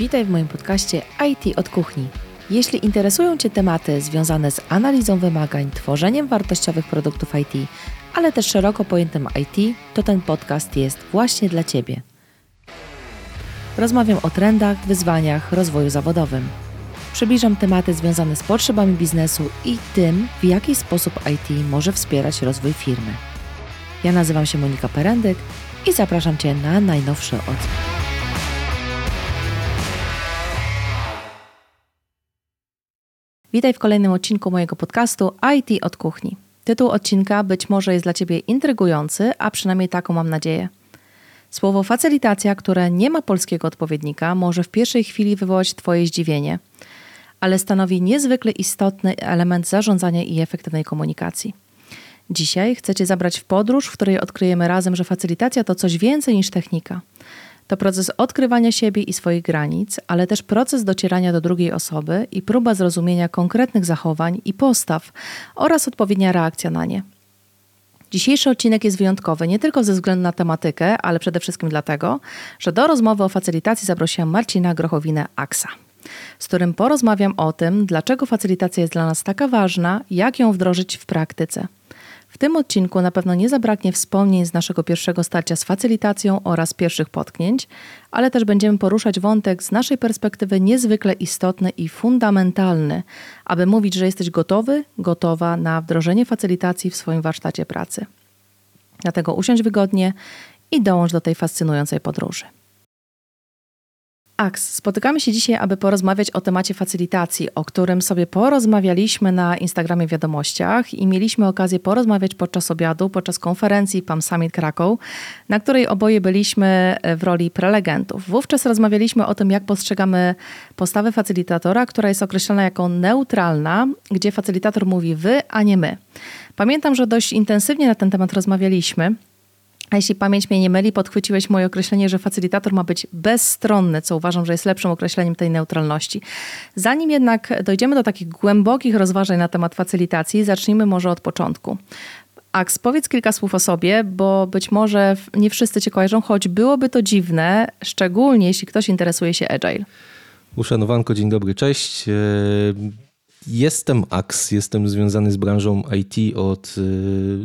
Witaj w moim podcaście IT od kuchni. Jeśli interesują Cię tematy związane z analizą wymagań, tworzeniem wartościowych produktów IT, ale też szeroko pojętym IT, to ten podcast jest właśnie dla Ciebie. Rozmawiam o trendach, wyzwaniach, rozwoju zawodowym. Przybliżam tematy związane z potrzebami biznesu i tym, w jaki sposób IT może wspierać rozwój firmy. Ja nazywam się Monika Perendyk i zapraszam Cię na najnowszy odcinek. Witaj w kolejnym odcinku mojego podcastu IT od kuchni. Tytuł odcinka być może jest dla Ciebie intrygujący, a przynajmniej taką mam nadzieję. Słowo facylitacja, które nie ma polskiego odpowiednika, może w pierwszej chwili wywołać Twoje zdziwienie, ale stanowi niezwykle istotny element zarządzania i efektywnej komunikacji. Dzisiaj chcę Cię zabrać w podróż, w której odkryjemy razem, że facylitacja to coś więcej niż technika. To proces odkrywania siebie i swoich granic, ale też proces docierania do drugiej osoby i próba zrozumienia konkretnych zachowań i postaw oraz odpowiednia reakcja na nie. Dzisiejszy odcinek jest wyjątkowy nie tylko ze względu na tematykę, ale przede wszystkim dlatego, że do rozmowy o facylitacji zaprosiłam Marcina Grochowinę-Aksa z którym porozmawiam o tym, dlaczego facylitacja jest dla nas taka ważna, jak ją wdrożyć w praktyce. Tym odcinku na pewno nie zabraknie wspomnień z naszego pierwszego starcia z facylitacją oraz pierwszych potknięć, ale też będziemy poruszać wątek z naszej perspektywy niezwykle istotny i fundamentalny, aby mówić, że jesteś gotowy, gotowa na wdrożenie facylitacji w swoim warsztacie pracy. Dlatego usiądź wygodnie i dołącz do tej fascynującej podróży. Aks, spotykamy się dzisiaj, aby porozmawiać o temacie facylitacji, o którym sobie porozmawialiśmy na Instagramie wiadomościach i mieliśmy okazję porozmawiać podczas obiadu, podczas konferencji PAM Summit Krakow, na której oboje byliśmy w roli prelegentów. Wówczas rozmawialiśmy o tym, jak postrzegamy postawę facylitatora, która jest określona jako neutralna, gdzie facylitator mówi wy, a nie my. Pamiętam, że dość intensywnie na ten temat rozmawialiśmy. A jeśli pamięć mnie nie myli, podchwyciłeś moje określenie, że facylitator ma być bezstronny, co uważam, że jest lepszym określeniem tej neutralności. Zanim jednak dojdziemy do takich głębokich rozważań na temat facylitacji, zacznijmy może od początku. Aks, powiedz kilka słów o sobie, bo być może nie wszyscy Cię kojarzą, choć byłoby to dziwne, szczególnie jeśli ktoś interesuje się Agile. Uszanowanko, dzień dobry, cześć. Jestem AX, jestem związany z branżą IT od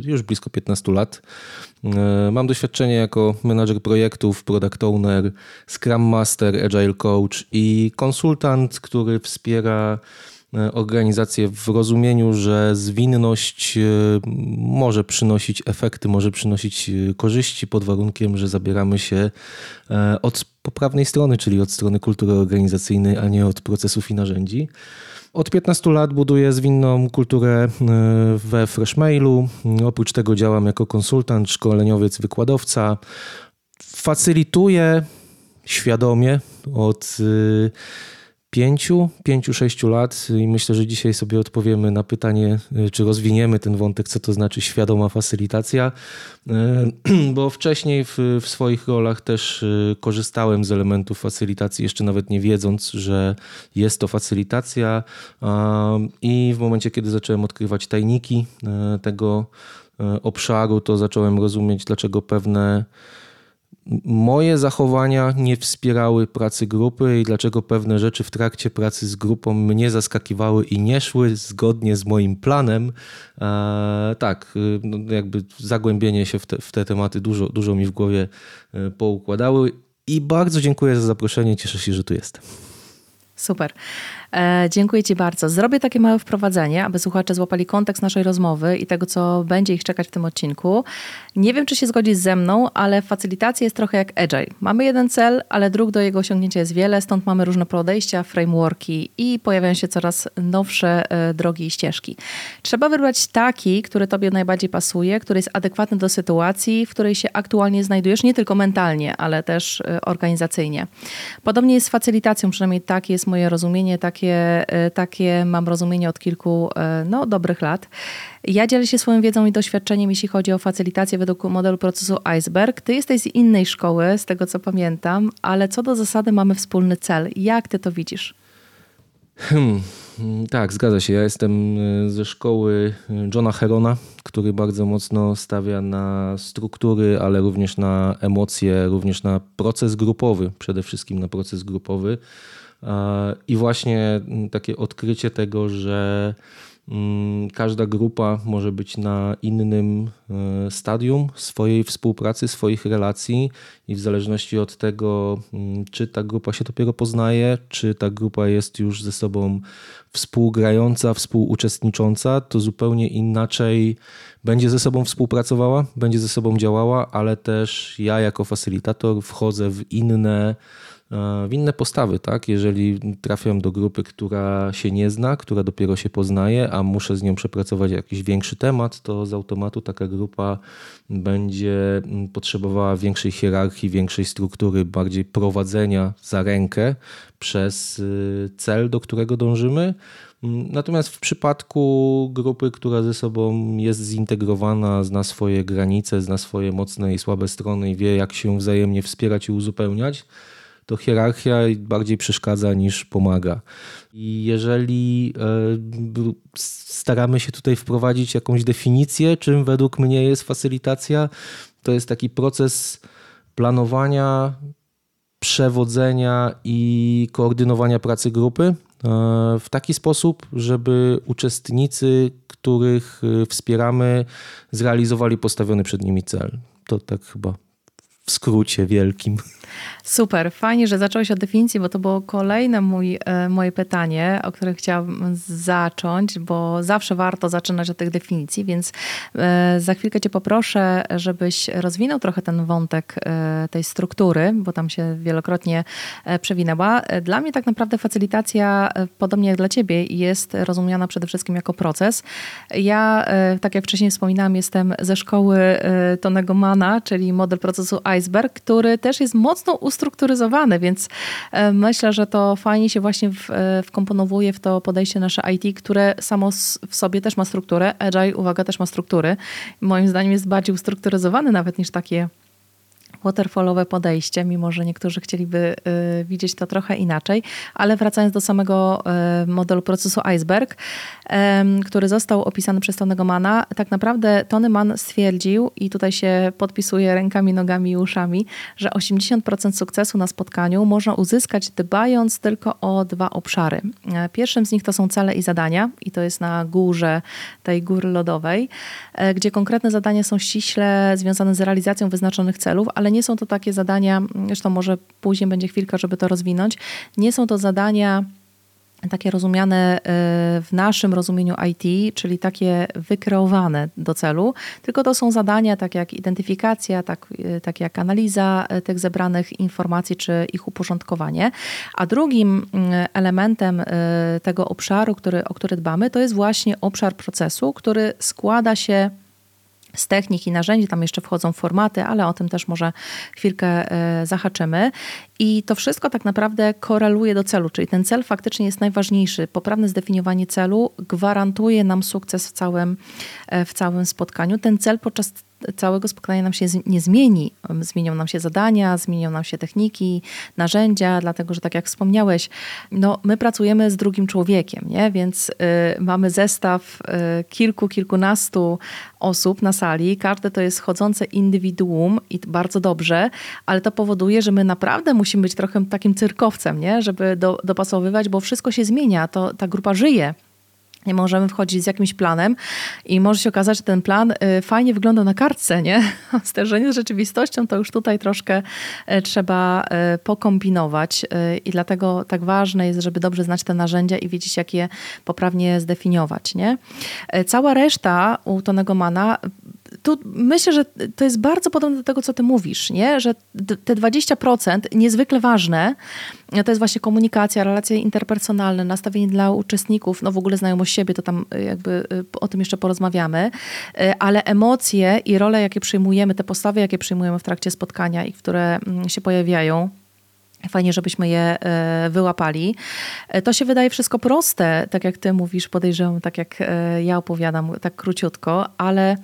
e, już blisko 15 lat. E, mam doświadczenie jako menadżer projektów, product owner, scrum master, agile coach i konsultant, który wspiera e, organizację w rozumieniu, że zwinność może przynosić efekty, może przynosić korzyści pod warunkiem, że zabieramy się od poprawnej strony, czyli od strony kultury organizacyjnej, a nie od procesów i narzędzi. Od 15 lat buduję zwinną kulturę e, we Freshmailu. Oprócz tego działam jako konsultant, szkoleniowiec, wykładowca. Facylituję świadomie od e, pięciu, pięciu, sześciu lat i myślę, że dzisiaj sobie odpowiemy na pytanie, y, czy rozwiniemy ten wątek, co to znaczy świadoma facylitacja, y, bo wcześniej w, w swoich rolach też y, korzystałem z elementów facylitacji, jeszcze nawet nie wiedząc, że jest to facylitacja. I w momencie, kiedy zacząłem odkrywać tajniki tego obszaru, to zacząłem rozumieć, dlaczego pewne moje zachowania nie wspierały pracy grupy i dlaczego pewne rzeczy w trakcie pracy z grupą mnie zaskakiwały i nie szły zgodnie z moim planem. E, tak, y, no jakby zagłębienie się w te, w te tematy dużo, dużo mi w głowie e, poukładały i bardzo dziękuję za zaproszenie. Cieszę się, że tu jestem. Super. E, dziękuję Ci bardzo. Zrobię takie małe wprowadzenie, aby słuchacze złapali kontekst naszej rozmowy i tego, co będzie ich czekać w tym odcinku. Nie wiem, czy się zgodzisz ze mną, ale facylitacja jest trochę jak agile. Mamy jeden cel, ale dróg do jego osiągnięcia jest wiele, stąd mamy różne podejścia, frameworki i pojawiają się coraz nowsze e, drogi i ścieżki. Trzeba wybrać taki, który Tobie najbardziej pasuje, który jest adekwatny do sytuacji, w której się aktualnie znajdujesz, nie tylko mentalnie, ale też e, organizacyjnie. Podobnie jest z facylitacją, przynajmniej takie jest moje rozumienie, takie e, takie mam rozumienie od kilku no, dobrych lat. Ja dzielę się swoją wiedzą i doświadczeniem, jeśli chodzi o facylitację według modelu procesu Iceberg. Ty jesteś z innej szkoły, z tego co pamiętam, ale co do zasady mamy wspólny cel. Jak ty to widzisz? Hmm. Tak, zgadza się. Ja jestem ze szkoły Johna Herona, który bardzo mocno stawia na struktury, ale również na emocje, również na proces grupowy, przede wszystkim na proces grupowy. I właśnie takie odkrycie tego, że każda grupa może być na innym e, stadium swojej współpracy, swoich relacji, i w zależności od tego, mm, czy ta grupa się dopiero poznaje, czy ta grupa jest już ze sobą współgrająca, współuczestnicząca, to zupełnie inaczej będzie ze sobą współpracowała, będzie ze sobą działała, ale też ja jako facylitator wchodzę w inne w inne postawy, tak? Jeżeli trafiam do grupy, która się nie zna, która dopiero się poznaje, a muszę z nią przepracować jakiś większy temat, to z automatu taka grupa będzie potrzebowała większej hierarchii, większej struktury, bardziej prowadzenia za rękę przez y, cel, do którego dążymy. Natomiast w przypadku grupy, która ze sobą jest zintegrowana, zna swoje granice, zna swoje mocne i słabe strony i wie, jak się wzajemnie wspierać i uzupełniać, to hierarchia bardziej przeszkadza niż pomaga. I jeżeli e, staramy się tutaj wprowadzić jakąś definicję, czym według mnie jest facylitacja, to jest taki proces planowania, przewodzenia i koordynowania pracy grupy e, w taki sposób, żeby uczestnicy, których e, wspieramy, zrealizowali postawiony przed nimi cel. To tak chyba w skrócie wielkim. Super, fajnie, że zacząłeś od definicji, bo to było kolejne mój, e, moje pytanie, o którym chciałabym zacząć, bo zawsze warto zaczynać od tych definicji, więc e, za chwilkę Cię poproszę, żebyś rozwinął trochę ten wątek e, tej struktury, bo tam się wielokrotnie przewinęła. Dla mnie tak naprawdę facylitacja, podobnie jak dla Ciebie, jest rozumiana przede wszystkim jako proces. Ja, tak jak wcześniej wspominałam, jestem ze szkoły Tonego Mana, czyli model procesu Iceberg, który też jest mocno ustrukturyzowane, więc e, myślę, że to fajnie się właśnie e, wkomponowuje w to podejście nasze IT, które samo w sobie też ma strukturę. Agile, uwaga, też ma struktury. Moim zdaniem jest bardziej ustrukturyzowany nawet niż takie waterfallowe podejście, mimo że niektórzy chcieliby y, widzieć to trochę inaczej. Ale wracając do samego y, modelu procesu Iceberg, który został opisany przez Tonego Mana, tak naprawdę Tony Mann stwierdził, i tutaj się podpisuje rękami, nogami i uszami, że 80% sukcesu na spotkaniu można uzyskać dbając tylko o dwa obszary. E, pierwszym z nich to są cele i zadania, i to jest na górze tej góry lodowej, gdzie konkretne zadania są ściśle związane z realizacją wyznaczonych celów, ale nie są to takie zadania, zresztą może później będzie chwilka, żeby to rozwinąć, nie są to zadania takie rozumiane y, w naszym rozumieniu IT, czyli takie wykreowane do celu, tylko to są zadania takie jak identyfikacja, tak, y, tak jak analiza y, tych zebranych informacji czy ich uporządkowanie. A drugim elementem tego obszaru, który, o który dbamy, to jest właśnie obszar procesu, który składa się z technik i narzędzi, tam jeszcze wchodzą formaty, ale o tym też może chwilkę e, zahaczymy. I to wszystko tak naprawdę koreluje do celu, czyli ten cel faktycznie jest najważniejszy. Poprawne zdefiniowanie celu gwarantuje nam sukces w całym, e, w całym spotkaniu. Ten cel podczas całego spotkania nam się nie zmieni. Zmienią nam się zadania, zmienią nam się techniki, narzędzia, dlatego że tak jak wspomniałeś, no, my pracujemy z drugim człowiekiem, nie? więc y, mamy zestaw y, kilku, kilkunastu osób na sali. Każde to jest chodzące indywiduum i bardzo dobrze, ale to powoduje, że my naprawdę musimy być trochę takim cyrkowcem, nie? żeby do, dopasowywać, bo wszystko się zmienia, to, ta grupa żyje nie możemy wchodzić z jakimś planem i może się okazać, że ten plan y, fajnie wygląda na kartce, nie? Zderzenie z rzeczywistością to już tutaj troszkę y, trzeba y, pokombinować i dlatego tak ważne jest, żeby dobrze znać te narzędzia i wiedzieć, jak je poprawnie zdefiniować, nie? Cała reszta u Tonego Mana tu myślę, że to jest bardzo podobne do tego, co ty mówisz, nie? że te 20% niezwykle ważne to jest właśnie komunikacja, relacje interpersonalne, nastawienie dla uczestników, no w ogóle znajomość siebie, to tam y, jakby y, o tym jeszcze porozmawiamy, ale emocje i role, jakie przyjmujemy, te postawy, jakie przyjmujemy w trakcie spotkania i które mm, się pojawiają, Fajnie, żebyśmy je wyłapali. To się wydaje wszystko proste, tak jak ty mówisz, podejrzewam, tak jak ja opowiadam, tak króciutko, ale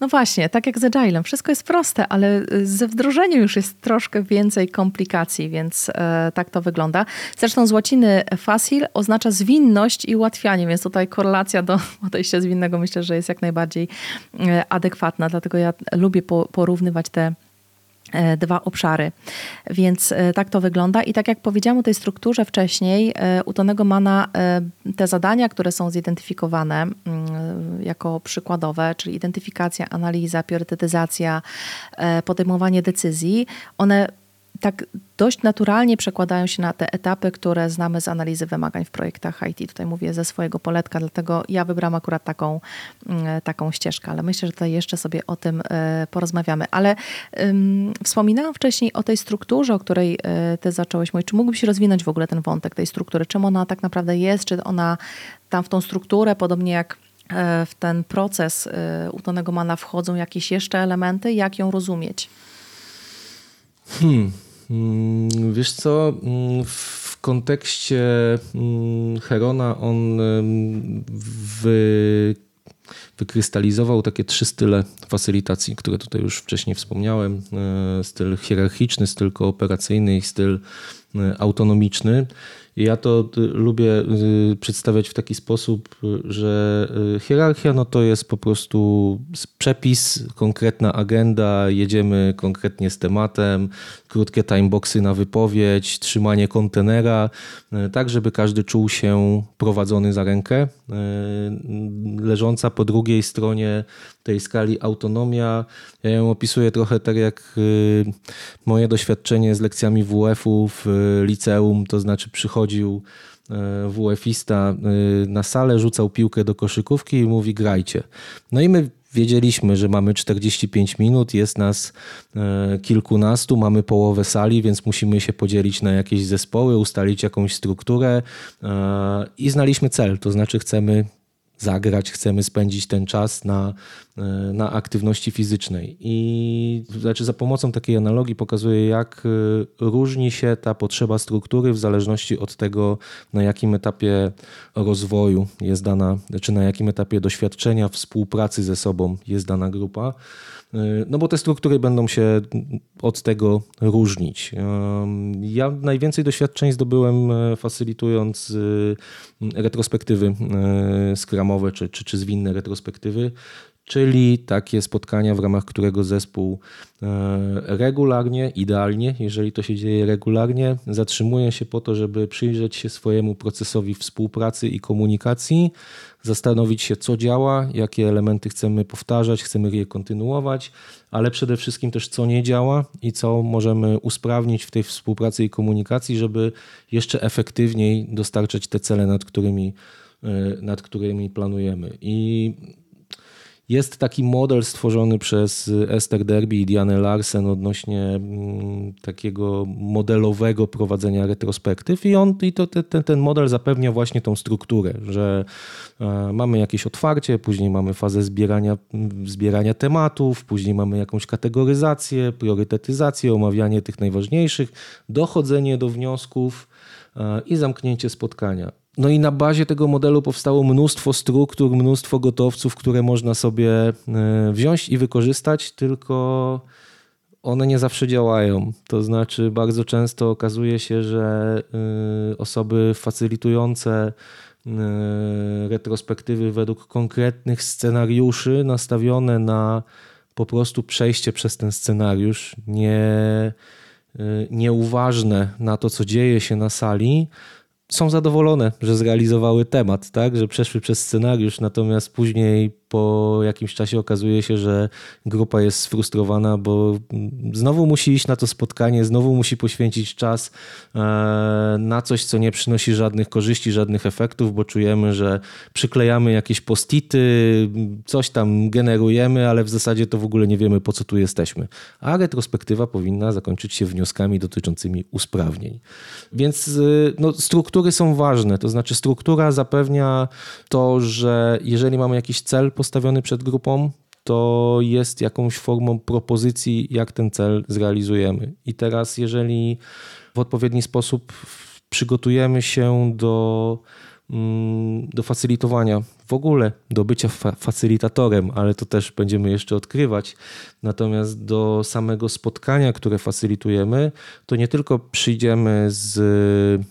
No właśnie, tak jak z Agilem. Wszystko jest proste, ale ze wdrożeniem już jest troszkę więcej komplikacji, więc e, tak to wygląda. Zresztą z łaciny facil oznacza zwinność i ułatwianie, więc tutaj korelacja do podejścia zwinnego myślę, że jest jak najbardziej e, adekwatna. Dlatego ja lubię po, porównywać te dwa obszary. Więc e, tak to wygląda. I tak jak powiedziałam o tej strukturze wcześniej, e, u Tonego Mana te zadania, które są zidentyfikowane mm, jako przykładowe, czyli identyfikacja, analiza, priorytetyzacja, podejmowanie decyzji, one tak dość naturalnie przekładają się na te etapy, które znamy z analizy wymagań w projektach IT. Tutaj mówię ze swojego poletka, dlatego ja wybrałam akurat taką, mm, taką ścieżkę, ale myślę, że tutaj jeszcze sobie o tym e, porozmawiamy. Ale um, wspominałam wcześniej o tej strukturze, o której e, ty zacząłeś mówić. Czy mógłbyś rozwinąć w ogóle ten wątek tej struktury? Czym ona tak naprawdę jest? Czy ona tam w tą strukturę, podobnie jak e, w ten proces u Tonego Mana wchodzą jakieś jeszcze elementy? Jak ją rozumieć? Hmm. Mm, wiesz co, mm, w kontekście mm, Herona on wy, wykrystalizował takie trzy style facylitacji, które tutaj już wcześniej wspomniałem. E, styl hierarchiczny, styl kooperacyjny i styl e, autonomiczny. Ja to y, lubię y, przedstawiać w taki sposób, że y, hierarchia no to jest po prostu przepis, konkretna agenda, jedziemy konkretnie z tematem, krótkie timeboxy na wypowiedź, trzymanie kontenera, tak żeby każdy czuł się prowadzony za rękę. Leżąca po drugiej stronie tej skali autonomia, ja ją opisuję trochę tak jak moje doświadczenie z lekcjami WF-u w liceum, to znaczy przychodzi przychodził e, WF-ista e, na salę, rzucał piłkę do koszykówki i mówi grajcie. No i my wiedzieliśmy, że mamy 45 minut, jest nas e, kilkunastu, mamy połowę sali, więc musimy się podzielić na jakieś zespoły, ustalić jakąś strukturę i znaliśmy cel, to znaczy chcemy zagrać, chcemy spędzić ten czas na, e, na aktywności fizycznej. I znaczy za pomocą takiej analogii pokazuję, jak e, różni się ta potrzeba struktury w zależności od tego, na jakim etapie rozwoju jest dana, czy na jakim etapie doświadczenia, współpracy ze sobą jest dana grupa. No bo te struktury będą się od tego różnić. Ja najwięcej doświadczeń zdobyłem e, facylitując retrospektywy skramowe czy, czy, czy zwinne retrospektywy, czyli takie spotkania, w ramach którego zespół regularnie, idealnie, jeżeli to się dzieje regularnie, zatrzymuje się po to, żeby przyjrzeć się swojemu procesowi współpracy i komunikacji, zastanowić się, co działa, jakie elementy chcemy powtarzać, chcemy je kontynuować, ale przede wszystkim też, co nie działa i co możemy usprawnić w tej współpracy i komunikacji, żeby jeszcze efektywniej dostarczać te cele, nad którymi, e, nad którymi planujemy. I jest taki model stworzony przez Esther Derby i Diane Larsen odnośnie mm, takiego modelowego prowadzenia retrospektyw i, on, i to, ten, ten model zapewnia właśnie tą strukturę, że e, mamy jakieś otwarcie, później mamy fazę zbierania, zbierania tematów, później mamy jakąś kategoryzację, priorytetyzację, omawianie tych najważniejszych, dochodzenie do wniosków e, i zamknięcie spotkania. No i na bazie tego modelu powstało mnóstwo struktur, mnóstwo gotowców, które można sobie e, wziąć i wykorzystać, tylko one nie zawsze działają. To znaczy, bardzo często okazuje się, że e, osoby facylitujące e, retrospektywy według konkretnych scenariuszy, nastawione na po prostu przejście przez ten scenariusz, nie, nieuważne na to, co dzieje się na sali, są zadowolone, że zrealizowały temat, tak? że przeszły przez scenariusz, natomiast później po jakimś czasie okazuje się, że grupa jest sfrustrowana, bo znowu musi iść na to spotkanie, znowu musi poświęcić czas e, na coś, co nie przynosi żadnych korzyści, żadnych efektów, bo czujemy, że przyklejamy jakieś postity, coś tam generujemy, ale w zasadzie to w ogóle nie wiemy, po co tu jesteśmy. A retrospektywa powinna zakończyć się wnioskami dotyczącymi usprawnień. Więc e, no, struktury są ważne, to znaczy struktura zapewnia to, że jeżeli mamy jakiś cel, postawiony przed grupą, to jest jakąś formą propozycji, jak ten cel zrealizujemy. I teraz, jeżeli w odpowiedni sposób przygotujemy się do mm, do facylitowania, w ogóle do bycia fa facylitatorem, ale to też będziemy jeszcze odkrywać. Natomiast do samego spotkania, które facylitujemy, to nie tylko przyjdziemy z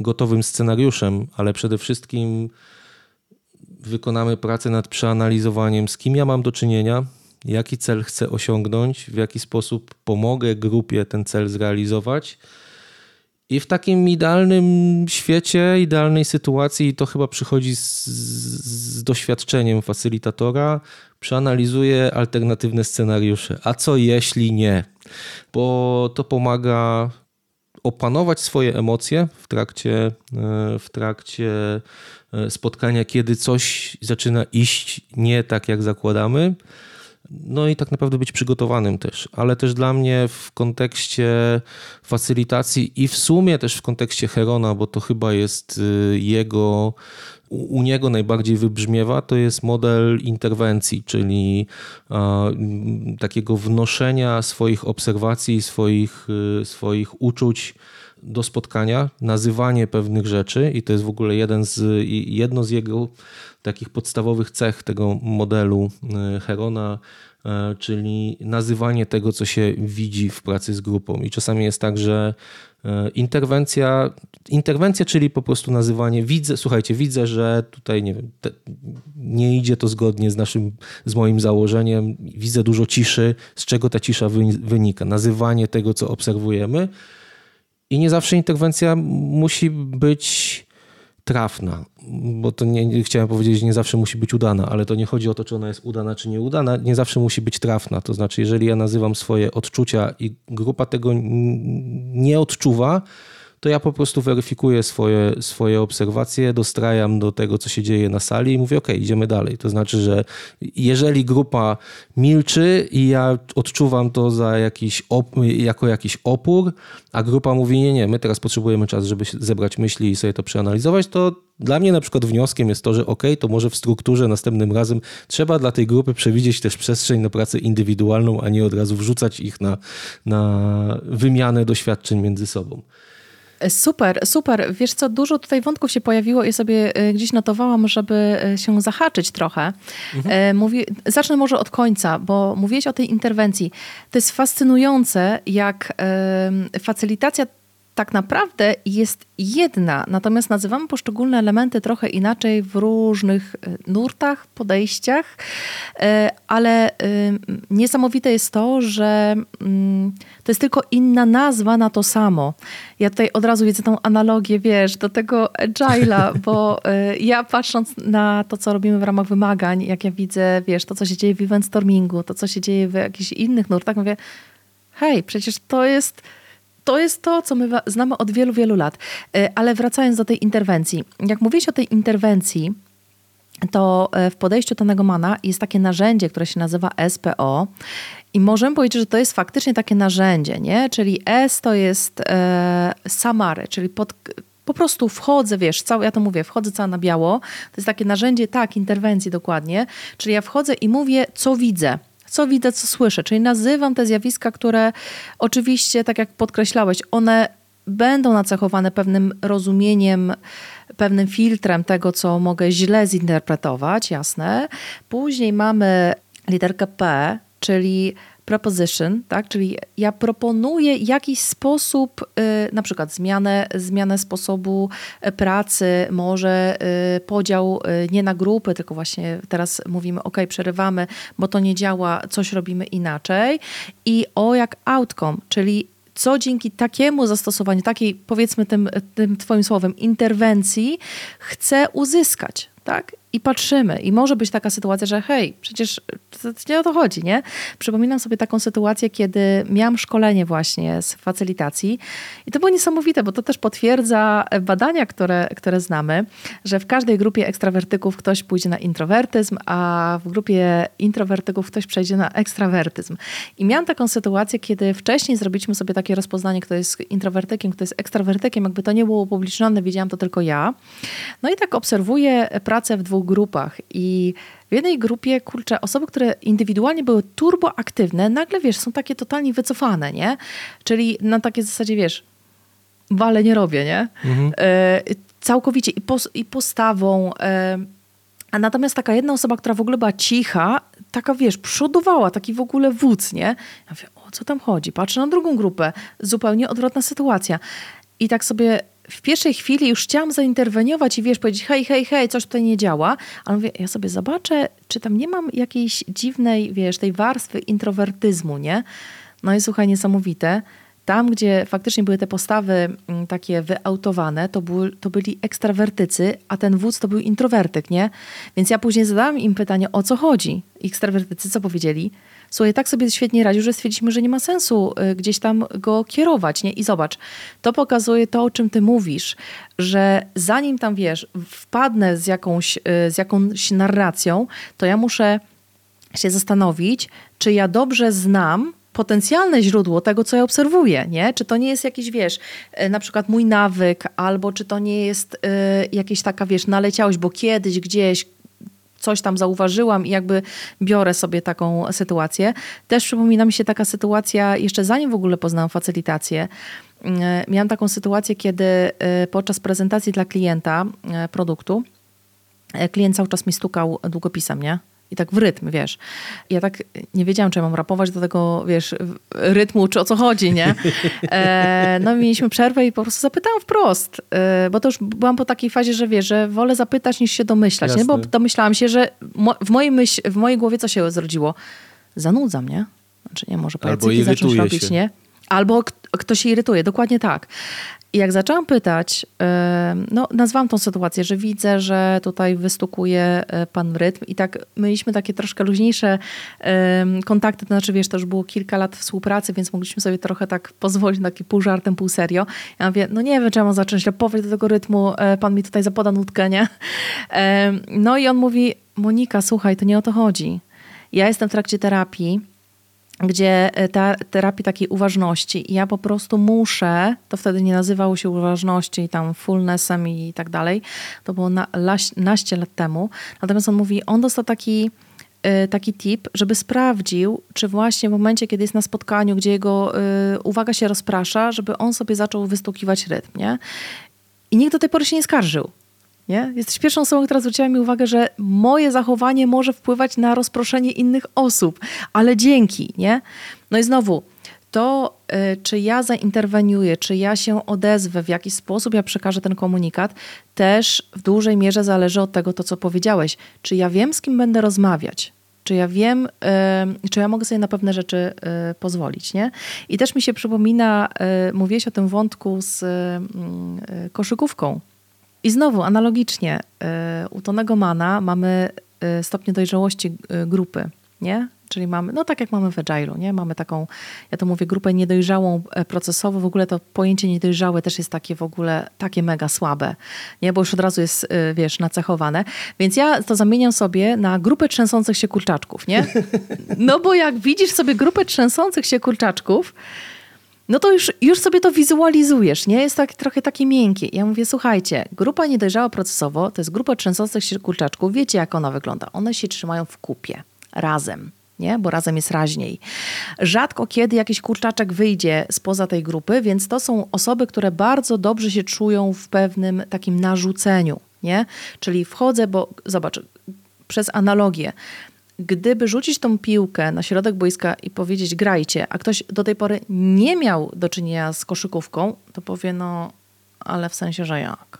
gotowym scenariuszem, ale przede wszystkim wykonamy pracę nad przeanalizowaniem, z kim ja mam do czynienia, jaki cel chcę osiągnąć, w jaki sposób pomogę grupie ten cel zrealizować. I w takim idealnym świecie, idealnej sytuacji, to chyba przychodzi z, z doświadczeniem facylitatora, przeanalizuje alternatywne scenariusze. A co jeśli nie? Bo to pomaga opanować swoje emocje w trakcie, e, w trakcie spotkania, kiedy coś zaczyna iść nie tak, jak zakładamy. No i tak naprawdę być przygotowanym też, ale też dla mnie w kontekście facylitacji i w sumie też w kontekście Herona, bo to chyba jest y, jego, u niego najbardziej wybrzmiewa, to jest model interwencji, czyli takiego wnoszenia swoich obserwacji, swoich, y, swoich uczuć do spotkania, nazywanie pewnych rzeczy i to jest w ogóle jeden z, jedno z jego takich podstawowych cech tego modelu e, Herona, e, czyli nazywanie tego, co się widzi w pracy z grupą. I czasami jest tak, że e, interwencja, interwencja, czyli po prostu nazywanie, widzę, słuchajcie, widzę, że tutaj nie wiem, te, nie idzie to zgodnie z naszym, z moim założeniem, widzę dużo ciszy, z czego ta cisza wynika. Nazywanie tego, co obserwujemy. I nie zawsze interwencja musi być trafna, bo to nie, nie, chciałem powiedzieć, że nie zawsze musi być udana, ale to nie chodzi o to, czy ona jest udana, czy nieudana, nie zawsze musi być trafna. To znaczy, jeżeli ja nazywam swoje odczucia i grupa tego nie odczuwa, to ja po prostu weryfikuję swoje, swoje obserwacje, dostrajam do tego, co się dzieje na sali i mówię, ok, idziemy dalej. To znaczy, że jeżeli grupa milczy i ja odczuwam to za jakiś jako jakiś opór, a grupa mówi, nie, nie, my teraz potrzebujemy czas, żeby zebrać myśli i sobie to przeanalizować, to dla mnie na przykład wnioskiem jest to, że ok, to może w strukturze następnym razem trzeba dla tej grupy przewidzieć też przestrzeń na pracę indywidualną, a nie od razu wrzucać ich na, na wymianę doświadczeń między sobą. Super, super. Wiesz co, dużo tutaj wątków się pojawiło i sobie e, gdzieś notowałam, żeby e, się zahaczyć trochę. Mhm. E, mówi, zacznę może od końca, bo mówiłeś o tej interwencji. To jest fascynujące, jak facylitacja tak naprawdę jest jedna, natomiast nazywamy poszczególne elementy trochę inaczej w różnych e, nurtach, podejściach, e, ale e, niesamowite jest to, że mm, to jest tylko inna nazwa na to samo. Ja tutaj od razu widzę tą analogię, wiesz, do tego agile'a, bo ja patrząc na to, co robimy w ramach wymagań, jak ja widzę, wiesz, to, co się dzieje w event stormingu, to, co się dzieje w jakichś innych nurtach, mówię, hej, przecież to jest to jest to, co my znamy od wielu, wielu lat. E, ale wracając do tej interwencji. Jak mówiłeś o tej interwencji, to e, w podejściu Tonego Mana jest takie narzędzie, które się nazywa SPO. I możemy powiedzieć, że to jest faktycznie takie narzędzie, nie? Czyli S to jest e, samary, czyli pod, po prostu wchodzę, wiesz, cały, ja to mówię, wchodzę cała na biało. To jest takie narzędzie, tak, interwencji dokładnie. Czyli ja wchodzę i mówię, co widzę co widzę, co słyszę. Czyli nazywam te zjawiska, które oczywiście, tak jak podkreślałeś, one będą nacechowane pewnym rozumieniem, pewnym filtrem tego, co mogę źle zinterpretować, jasne. Później mamy literkę P, czyli proposition, tak? czyli ja proponuję jakiś sposób, y, na przykład zmianę, zmianę sposobu y, pracy, może y, podział nie na grupy, tylko właśnie teraz mówimy, ok, przerywamy, bo to nie działa, coś robimy inaczej i o jak outcome, czyli co dzięki takiemu zastosowaniu, takiej powiedzmy tym, tym Twoim słowem, interwencji chcę uzyskać. Tak? I patrzymy. I może być taka sytuacja, że hej, przecież nie o to chodzi, nie? Przypominam sobie taką sytuację, kiedy miałam szkolenie właśnie z facylitacji i to było niesamowite, bo to też potwierdza badania, które, które znamy, że w każdej grupie ekstrawertyków ktoś pójdzie na introwertyzm, a w grupie introwertyków ktoś przejdzie na ekstrawertyzm. I miałam taką sytuację, kiedy wcześniej zrobiliśmy sobie takie rozpoznanie, kto jest introwertykiem, kto jest ekstrawertykiem, jakby to nie było upublicznione, widziałam to tylko ja. No i tak obserwuję pracę w dwóch dwóch grupach i w jednej grupie, kurczę, osoby, które indywidualnie były turboaktywne, nagle, wiesz, są takie totalnie wycofane, nie? Czyli na takiej zasadzie, wiesz, wale nie robię, nie? Mhm. E, całkowicie i, pos, i postawą. E, a natomiast taka jedna osoba, która w ogóle była cicha, taka wiesz, przodowała, taki w ogóle wódz, nie? Ja mówię, o co tam chodzi? Patrzę na drugą grupę, zupełnie odwrotna sytuacja. I tak sobie w pierwszej chwili już chciałam zainterweniować i wiesz, powiedzieć hej, hej, hej, coś tutaj nie działa, ale mówię, ja sobie zobaczę, czy tam nie mam jakiejś dziwnej, wiesz, tej warstwy introwertyzmu, nie? No i słuchaj, niesamowite. Tam, gdzie faktycznie były te postawy mm, takie wyautowane, to, był, to byli ekstrawertycy, a ten wódz to był introwertyk, nie? Więc ja później zadałam im pytanie, o co chodzi. Ekstrawertycy co powiedzieli? Słuchaj, tak sobie świetnie radził, że stwierdziliśmy, że nie ma sensu y, gdzieś tam go kierować, nie? I zobacz, to pokazuje to, o czym ty mówisz, że zanim tam, wiesz, wpadnę z jakąś, y, z jakąś narracją, to ja muszę się zastanowić, czy ja dobrze znam potencjalne źródło tego, co ja obserwuję, nie? Czy to nie jest jakiś, wiesz, y, na przykład mój nawyk, albo czy to nie jest y, jakieś taka, wiesz, naleciałość, bo kiedyś gdzieś coś tam zauważyłam i jakby biorę sobie taką sytuację. Też przypomina mi się taka sytuacja, jeszcze zanim w ogóle poznałam facylitację, y, miałam taką sytuację, kiedy y, podczas prezentacji dla klienta y, produktu, klient cały czas mi stukał długopisem, nie? I tak w rytm, wiesz. Ja tak nie wiedziałam, czy ja mam rapować do tego, wiesz, rytmu, czy o co chodzi, nie? E, no mieliśmy przerwę i po prostu zapytałam wprost, e, bo to już byłam po takiej fazie, że wiesz, że wolę zapytać niż się domyślać, nie? Bo domyślałam się, że mo w, mojej myśl, w mojej głowie co się zrodziło? Zanudza mnie. Znaczy nie, może pajacyki zacząć robić, się. nie? Albo kto się irytuje, dokładnie tak. I jak zaczęłam pytać, no nazwałam tą sytuację, że widzę, że tutaj wystukuje e, pan rytm i tak mieliśmy takie troszkę luźniejsze kontakty, to znaczy wiesz, to już było kilka lat współpracy, więc mogliśmy sobie trochę tak pozwolić na taki pół żartem, pół serio. Ja mówię, no nie wiem, mam zacząć rapować do tego rytmu, e, pan mi tutaj zapoda nutkę, nie? No i on mówi, Monika, słuchaj, to nie o to chodzi. Ja jestem w trakcie terapii, gdzie e, ta terapii takiej uważności i ja po prostu muszę, to wtedy nie nazywało się uważności tam fullnessem i tak dalej, to było na, laś, naście lat temu, natomiast on mówi, on dostał taki e, taki tip, żeby sprawdził, czy właśnie w momencie, kiedy jest na spotkaniu, gdzie jego y, uwaga się rozprasza, żeby on sobie zaczął wystukiwać rytm, nie? I nikt do tej pory się nie skarżył. Nie? Jesteś pierwszą osobą, która zwróciła mi uwagę, że moje zachowanie może wpływać na rozproszenie innych osób, ale dzięki, nie? No i znowu, to y, czy ja zainterweniuję, czy ja się odezwę, w jaki sposób ja przekażę ten komunikat, też w dużej mierze zależy od tego, to co powiedziałeś. Czy ja wiem, z kim będę rozmawiać, czy ja wiem, y, czy ja mogę sobie na pewne rzeczy y, pozwolić, nie? I też mi się przypomina, mówiłeś o tym wątku z mm, koszykówką, i znowu analogicznie y, u Tonego Mana mamy y, stopnie dojrzałości y, grupy, nie? Czyli mamy, no tak jak mamy w Agile'u, nie? Mamy taką, ja to mówię, grupę niedojrzałą e, procesowo. W ogóle to pojęcie niedojrzałe też jest takie w ogóle, takie mega słabe, nie? Bo już od razu jest, wiesz, nacechowane. Więc ja to zamieniam sobie na grupę trzęsących się kurczaczków, nie? No bo jak widzisz sobie grupę trzęsących się kurczaczków, no to już, już sobie to wizualizujesz, nie? Jest tak, trochę takie miękkie. Ja mówię, słuchajcie, grupa niedojrzała procesowo to jest grupa trzęsących się kurczaczków. Wiecie, jak ona wygląda? One się trzymają w kupie, razem. Nie? Bo razem jest raźniej. Rzadko kiedy jakiś kurczaczek wyjdzie spoza tej grupy, więc to są osoby, które bardzo dobrze się czują w pewnym takim narzuceniu. Nie? Czyli wchodzę, bo zobacz, przez analogię gdyby rzucić tą piłkę na środek boiska i powiedzieć grajcie, a ktoś do tej pory nie miał do czynienia z koszykówką, to powie no, ale w sensie, że jak?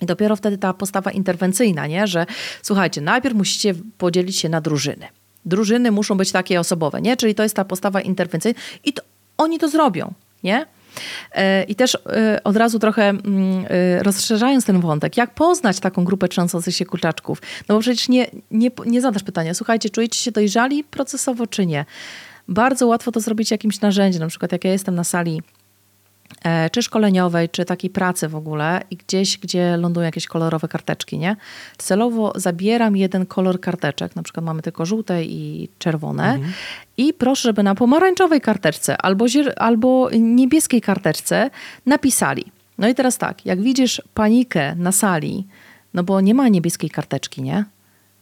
I dopiero wtedy ta postawa interwencyjna, nie? że słuchajcie, najpierw musicie podzielić się na drużyny. Drużyny muszą być takie osobowe, nie? Czyli to jest ta postawa interwencyjna i to, oni to zrobią, nie? E, I też e, od razu trochę mm, e, rozszerzając ten wątek, jak poznać taką grupę trzęsących się kurczaczków? No bo przecież nie, nie, nie zadasz pytania, słuchajcie, czujecie się dojrzali procesowo czy nie? Bardzo łatwo to zrobić jakimś narzędziem, na przykład jak ja jestem na sali czy szkoleniowej, czy takiej pracy w ogóle i gdzieś, gdzie lądują jakieś kolorowe karteczki, nie? Celowo zabieram jeden kolor karteczek, na przykład mamy tylko żółte i czerwone mhm. i proszę, żeby na pomarańczowej karteczce albo, albo niebieskiej karteczce napisali. No i teraz tak, jak widzisz panikę na sali, no bo nie ma niebieskiej karteczki, nie?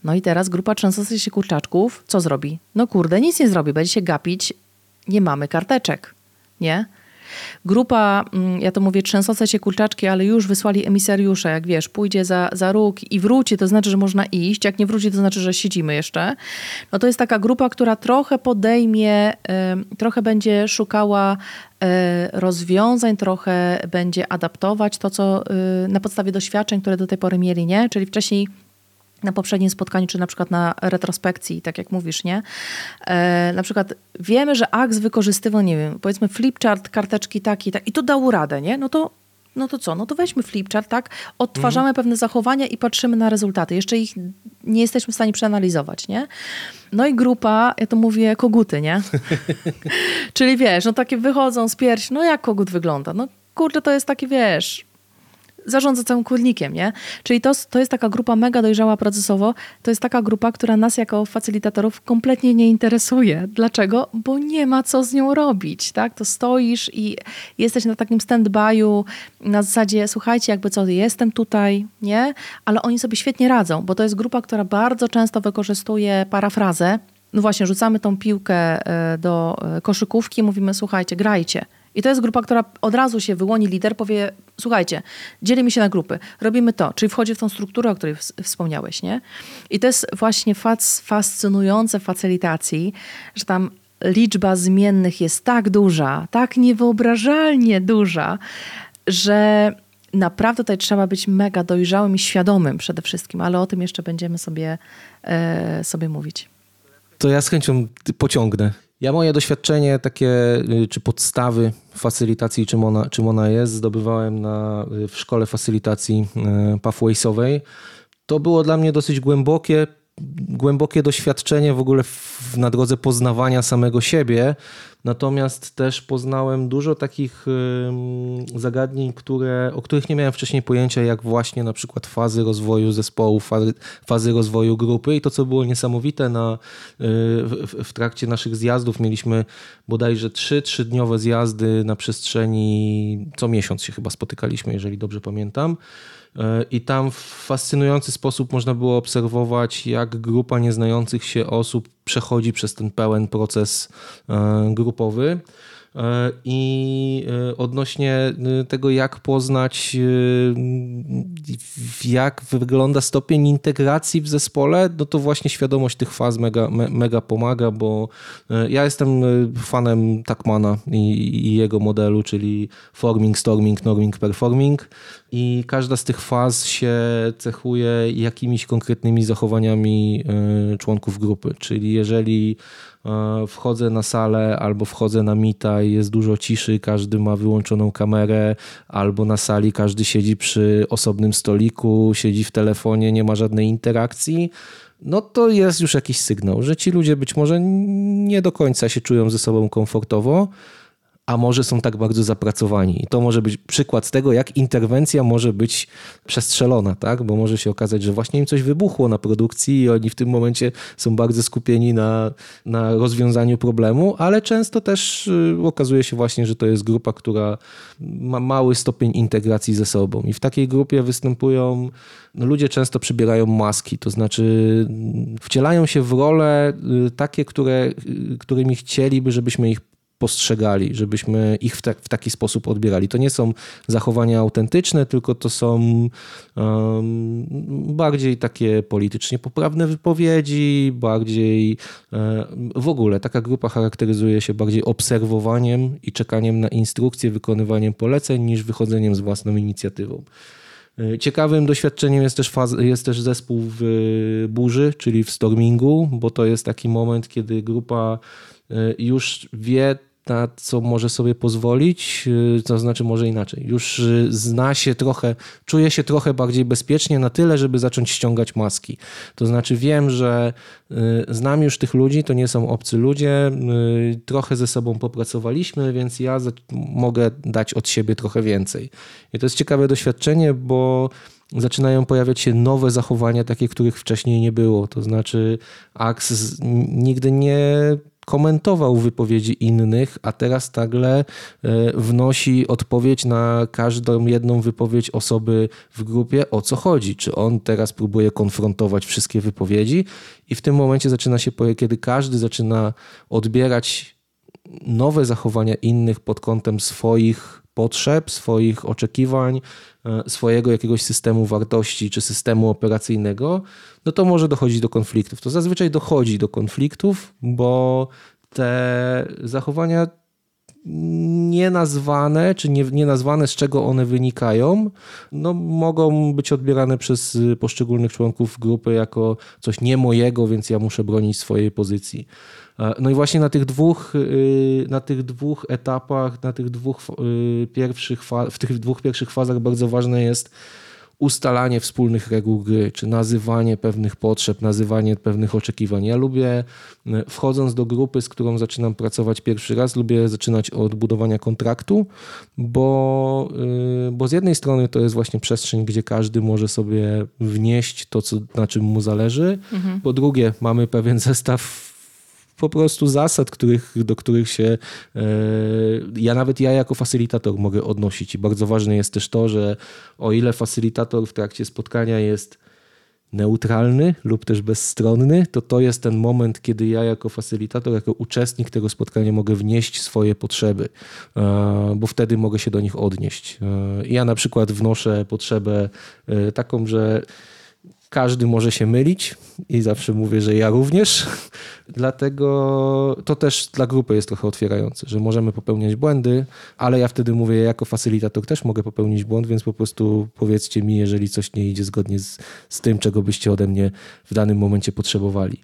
No i teraz grupa trzęsących się kurczaczków, co zrobi? No kurde, nic nie zrobi, będzie się gapić, nie mamy karteczek, nie? Grupa, mm, ja to mówię, trzęsące się kurczaczki, ale już wysłali emisariusze, jak wiesz, pójdzie za, za róg i wróci, to znaczy, że można iść. Jak nie wróci, to znaczy, że siedzimy jeszcze. No to jest taka grupa, która trochę podejmie, trochę będzie szukała e, rozwiązań, trochę będzie adaptować to, co y, na podstawie doświadczeń, które do tej pory mieli, nie? Czyli wcześniej na poprzednim spotkaniu, czy na przykład na retrospekcji, tak jak mówisz, nie? E, na przykład wiemy, że Axe wykorzystywał, nie wiem, powiedzmy flipchart, karteczki takie tak, i to dało radę, nie? No to no to co? No to weźmy flipchart, tak? Odtwarzamy mhm. pewne zachowania i patrzymy na rezultaty. Jeszcze ich nie jesteśmy w stanie przeanalizować, nie? No i grupa, ja to mówię, koguty, nie? Czyli wiesz, no takie wychodzą z piersi, no jak kogut wygląda? No kurde, to jest takie, wiesz, zarządza całym kurnikiem, nie? Czyli to, to jest taka grupa mega dojrzała procesowo, to jest taka grupa, która nas jako facylitatorów kompletnie nie interesuje. Dlaczego? Bo nie ma co z nią robić, tak? To stoisz i jesteś na takim stand-by'u na zasadzie, słuchajcie, jakby co, jestem tutaj, nie? Ale oni sobie świetnie radzą, bo to jest grupa, która bardzo często wykorzystuje parafrazę. No właśnie, rzucamy tą piłkę e, do e, koszykówki, mówimy, słuchajcie, grajcie i to jest grupa, która od razu się wyłoni, lider powie, słuchajcie, dzielimy się na grupy, robimy to, czyli wchodzi w tą strukturę, o której wspomniałeś, nie? I to jest właśnie fac, fascynujące w że tam liczba zmiennych jest tak duża, tak niewyobrażalnie duża, że naprawdę tutaj trzeba być mega dojrzałym i świadomym przede wszystkim, ale o tym jeszcze będziemy sobie, e, sobie mówić. To ja z chęcią pociągnę. Ja moje doświadczenie takie, y, czy podstawy facylitacji, czym ona, czym ona jest, zdobywałem na, y, w szkole facylitacji y, pathwaysowej. To było dla mnie dosyć głębokie, głębokie doświadczenie w ogóle w, na drodze poznawania samego siebie, natomiast też poznałem dużo takich zagadnień, które, o których nie miałem wcześniej pojęcia, jak właśnie na przykład fazy rozwoju zespołu, fazy, rozwoju grupy i to, co było niesamowite na, y, w, w trakcie naszych zjazdów, mieliśmy bodajże trzy trzydniowe zjazdy na przestrzeni, co miesiąc się chyba spotykaliśmy, jeżeli dobrze pamiętam. I tam w fascynujący sposób można było obserwować, jak grupa nieznających się osób przechodzi przez ten pełen proces e, grupowy. E, I e, odnośnie e, tego, jak poznać, jak wygląda stopień integracji w zespole, no to właśnie świadomość tych faz mega, mega pomaga, bo ja jestem fanem Takmana i, i jego modelu, czyli forming, storming, norming, performing. I każda z tych faz się cechuje jakimiś konkretnymi zachowaniami członków grupy. Czyli jeżeli wchodzę na salę albo wchodzę na mita i jest dużo ciszy, każdy ma wyłączoną kamerę, albo na sali każdy siedzi przy osobnym stoliku, siedzi w telefonie, nie ma żadnej interakcji, no to jest już jakiś sygnał, że ci ludzie być może nie do końca się czują ze sobą komfortowo a może są tak bardzo zapracowani. I to może być przykład tego, jak interwencja może być przestrzelona, tak? bo może się okazać, że właśnie im coś wybuchło na produkcji i oni w tym momencie są bardzo skupieni na, na rozwiązaniu problemu, ale często też y, okazuje się właśnie, że to jest grupa, która ma mały stopień integracji ze sobą. I w takiej grupie występują, no ludzie często przybierają maski, to znaczy wcielają się w role y, takie, które, y, którymi chcieliby, żebyśmy ich postrzegali, żebyśmy ich w, w, taki sposób odbierali. To nie są zachowania autentyczne, tylko to są um, bardziej takie politycznie poprawne wypowiedzi, bardziej um, w ogóle taka grupa charakteryzuje się bardziej obserwowaniem i czekaniem na instrukcje, wykonywaniem poleceń niż wychodzeniem z własną inicjatywą. E, ciekawym doświadczeniem jest też, faz, jest też zespół w burzy, czyli w stormingu, bo to jest taki moment, kiedy grupa e, już wie, na co może sobie pozwolić, y, to znaczy może inaczej. Już y, zna się trochę, czuje się trochę bardziej bezpiecznie na tyle, żeby zacząć ściągać maski. To znaczy wiem, że y, znam już tych ludzi, to nie są obcy ludzie, trochę ze sobą popracowaliśmy, więc ja mogę dać od siebie trochę więcej. I to jest ciekawe doświadczenie, bo zaczynają pojawiać się nowe zachowania, takie, których wcześniej nie było. To znaczy, Ax nigdy nie komentował wypowiedzi innych, a teraz nagle e, wnosi odpowiedź na każdą jedną wypowiedź osoby w grupie, o co chodzi. Czy on teraz próbuje konfrontować wszystkie wypowiedzi i w tym momencie zaczyna się, kiedy każdy zaczyna odbierać nowe zachowania innych pod kątem swoich potrzeb, swoich oczekiwań, e, swojego jakiegoś systemu wartości czy systemu operacyjnego, no to może dochodzić do konfliktów. To zazwyczaj dochodzi do konfliktów, bo te zachowania nienazwane, czy nie, nienazwane, z czego one wynikają, no, mogą być odbierane przez poszczególnych członków grupy jako coś nie mojego, więc ja muszę bronić swojej pozycji. E, no i właśnie na tych dwóch, y, na tych dwóch etapach, na tych dwóch y, pierwszych, w tych dwóch pierwszych fazach bardzo ważne jest ustalanie wspólnych reguł gry, czy nazywanie pewnych potrzeb, nazywanie pewnych oczekiwań. Ja lubię, e, wchodząc do grupy, z którą zaczynam pracować pierwszy raz, lubię zaczynać od budowania kontraktu, bo, bo z jednej strony to jest właśnie przestrzeń, gdzie każdy może sobie wnieść to, co, na czym mu zależy. Mhm. Po drugie, mamy pewien zestaw po prostu zasad, których, do których się e, ja nawet ja jako facylitator mogę odnosić. I bardzo ważne jest też to, że o ile facylitator w trakcie spotkania jest neutralny lub też bezstronny, to to jest ten moment, kiedy ja jako facylitator, jako uczestnik tego spotkania mogę wnieść swoje potrzeby, e, bo wtedy mogę się do nich odnieść. E, ja na przykład wnoszę potrzebę taką, że każdy może się mylić i zawsze mówię, że ja również. Dlatego to też dla grupy jest trochę otwierające, że możemy popełniać błędy, ale ja wtedy mówię, ja jako facylitator też mogę popełnić błąd, więc po prostu powiedzcie mi, jeżeli coś nie idzie zgodnie z, z tym, czego byście ode mnie w danym momencie potrzebowali.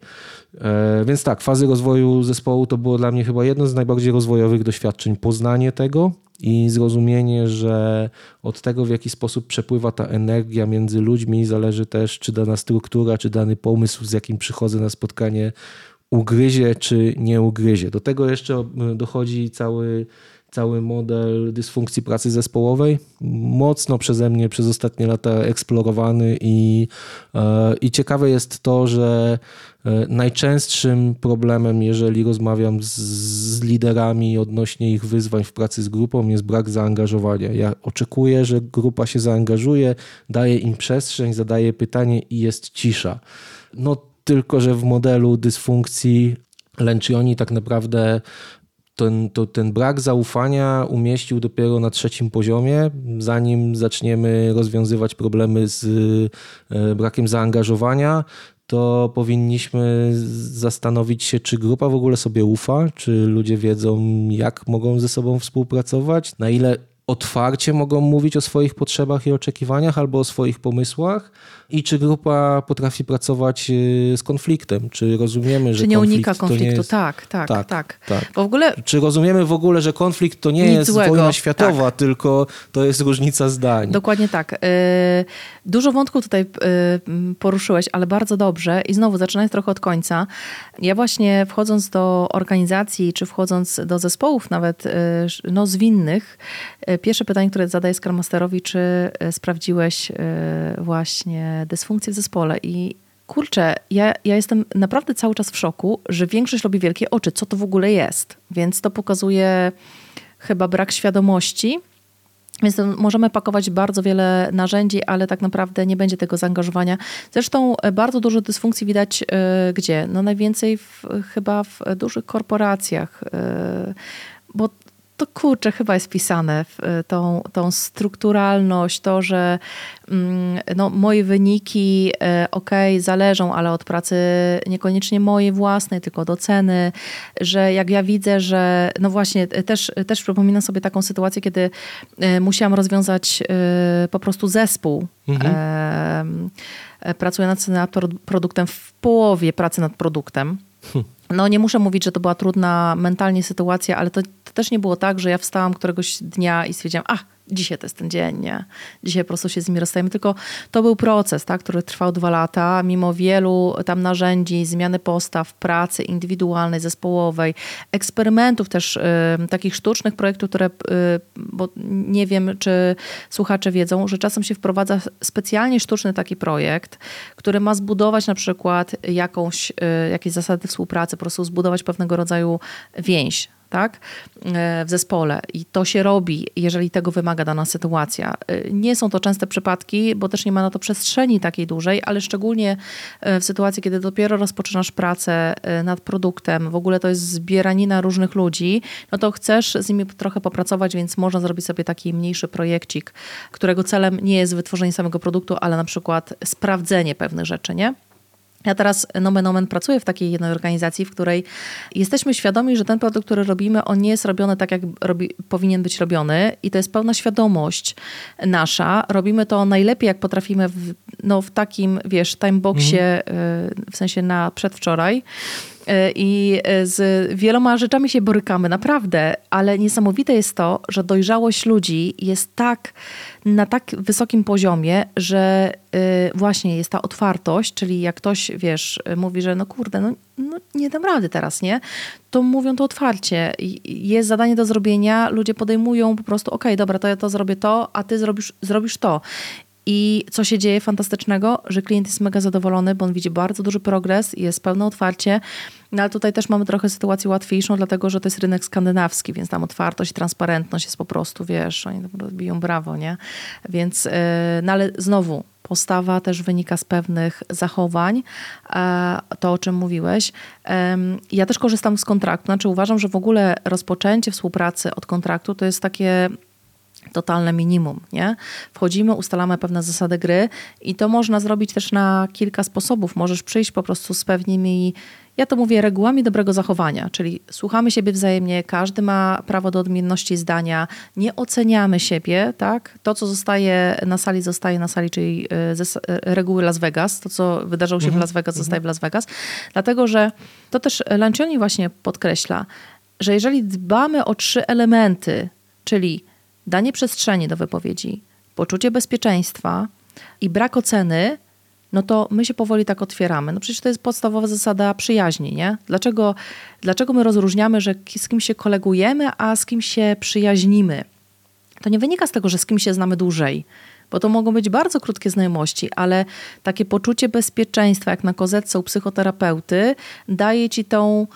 E, więc tak, fazy rozwoju zespołu to było dla mnie chyba jedno z najbardziej rozwojowych doświadczeń. Poznanie tego, i zrozumienie, że od tego, w jaki sposób przepływa ta energia między ludźmi, zależy też, czy dana struktura, czy dany pomysł, z jakim przychodzę na spotkanie, ugryzie, czy nie ugryzie. Do tego jeszcze e, dochodzi cały cały model dysfunkcji pracy zespołowej, mocno przeze mnie przez ostatnie lata eksplorowany i, e, i ciekawe jest to, że najczęstszym problemem, jeżeli rozmawiam z, z liderami odnośnie ich wyzwań w pracy z grupą, jest brak zaangażowania. Ja oczekuję, że grupa się zaangażuje, daje im przestrzeń, zadaje pytanie i jest cisza. No tylko, że w modelu dysfunkcji Lencioni tak naprawdę ten, to, ten brak zaufania umieścił dopiero na trzecim poziomie, zanim zaczniemy rozwiązywać problemy z e, brakiem zaangażowania, to powinniśmy zastanowić się, czy grupa w ogóle sobie ufa, czy ludzie wiedzą, jak mogą ze sobą współpracować, na ile otwarcie mogą mówić o swoich potrzebach i oczekiwaniach albo o swoich pomysłach i czy grupa potrafi pracować y, z konfliktem, czy rozumiemy, że Czy nie unika konfliktu, jest... tak, tak, tak, tak, tak. Bo w ogóle... Czy rozumiemy w ogóle, że konflikt to nie jest złego. wojna światowa, tak. tylko to jest różnica zdań. Dokładnie tak. Y, dużo wątków tutaj y, poruszyłeś, ale bardzo dobrze i znowu zaczynając trochę od końca. Ja właśnie wchodząc do organizacji, czy wchodząc do zespołów nawet no, zwinnych, pierwsze pytanie, które zadaję Scrum Masterowi, czy sprawdziłeś właśnie dysfunkcję w zespole i kurczę, ja, ja jestem naprawdę cały czas w szoku, że większość robi wielkie oczy, co to w ogóle jest. Więc to pokazuje chyba brak świadomości. Więc możemy pakować bardzo wiele narzędzi, ale tak naprawdę nie będzie tego zaangażowania. Zresztą e, bardzo dużo dysfunkcji widać y, gdzie? No najwięcej w, chyba w dużych korporacjach, y, bo to kurczę, chyba jest pisane w y, tą, tą strukturalność, to, że mm, no, moje wyniki, y, ok, zależą, ale od pracy niekoniecznie mojej własnej, tylko od oceny, że jak ja widzę, że no właśnie, też, też przypominam sobie taką sytuację, kiedy musiałam rozwiązać po prostu zespół. Mhm. Pracuję nad produktem w połowie pracy nad produktem. Hm. No nie muszę mówić, że to była trudna mentalnie sytuacja, ale to też nie było tak, że ja wstałam któregoś dnia i stwierdziłam, a dzisiaj to jest ten dzień, nie? Dzisiaj po prostu się z nimi rozstajemy, tylko to był proces, tak, który trwał dwa lata, mimo wielu tam narzędzi, zmiany postaw, pracy indywidualnej, zespołowej, eksperymentów też y, takich sztucznych projektów, które, y, bo nie wiem, czy słuchacze wiedzą, że czasem się wprowadza specjalnie sztuczny taki projekt, który ma zbudować na przykład jakąś, y, jakieś zasady współpracy, po prostu zbudować pewnego rodzaju więź tak, e, w zespole i to się robi, jeżeli tego wymaga dana sytuacja. E, nie są to częste przypadki, bo też nie ma na to przestrzeni takiej dużej, ale szczególnie e, w sytuacji, kiedy dopiero rozpoczynasz pracę nad produktem, w ogóle to jest zbieranina różnych ludzi, no to chcesz z nimi trochę popracować, więc można zrobić sobie taki mniejszy projekcik, którego celem nie jest wytworzenie samego produktu, ale na przykład sprawdzenie pewnych rzeczy, nie? Ja teraz nomen omen pracuję w takiej jednej organizacji, w której jesteśmy świadomi, że ten produkt, który robimy, on nie jest robiony tak, jak robi, powinien być robiony i to jest pełna świadomość nasza. Robimy to najlepiej, jak potrafimy w, no, w takim, wiesz, timeboxie, mhm. w sensie na przedwczoraj. E, i e, z wieloma rzeczami się borykamy, naprawdę, ale niesamowite jest to, że dojrzałość ludzi jest tak na tak wysokim poziomie, że e, właśnie jest ta otwartość, czyli jak ktoś, wiesz, mówi, że no kurde, no, no nie dam rady teraz, nie? To mówią to otwarcie. Jest zadanie do zrobienia, ludzie podejmują po prostu, okej, okay, dobra, to ja to zrobię to, a ty zrobisz, zrobisz to. I co się dzieje fantastycznego, że klient jest mega zadowolony, bo on widzi bardzo duży progres, jest pełne otwarcie. No ale tutaj też mamy trochę sytuację łatwiejszą, dlatego że to jest rynek skandynawski, więc tam otwartość transparentność jest po prostu, wiesz, oni biją brawo, nie? Więc, yy, no ale znowu, postawa też wynika z pewnych zachowań, e, to o czym mówiłeś. Ja też korzystam z kontraktu, znaczy uważam, że w ogóle rozpoczęcie współpracy od kontraktu to jest takie totalne minimum, nie? Wchodzimy, ustalamy pewne zasady gry i to można zrobić też na kilka sposobów. Możesz przyjść po prostu z pewnymi, ja to mówię, regułami dobrego zachowania, czyli słuchamy siebie wzajemnie, każdy ma prawo do odmienności zdania, nie oceniamy siebie, tak? To, co zostaje na sali, zostaje na sali, czyli y, y, reguły Las Vegas, to, co wydarzyło się w mhm. Las Vegas, zostaje w Las Vegas, dlatego, że to też Lancioni właśnie podkreśla, że jeżeli dbamy o trzy elementy, czyli danie przestrzeni do wypowiedzi, poczucie bezpieczeństwa i brak oceny, no to my się powoli tak otwieramy. No przecież to jest podstawowa zasada przyjaźni, nie? Dlaczego, dlaczego my rozróżniamy, że z kim się kolegujemy, a z kim się przyjaźnimy? To nie wynika z tego, że z kim się znamy dłużej, bo to mogą być bardzo krótkie znajomości, ale takie poczucie bezpieczeństwa, jak na kozetce u psychoterapeuty, daje ci tą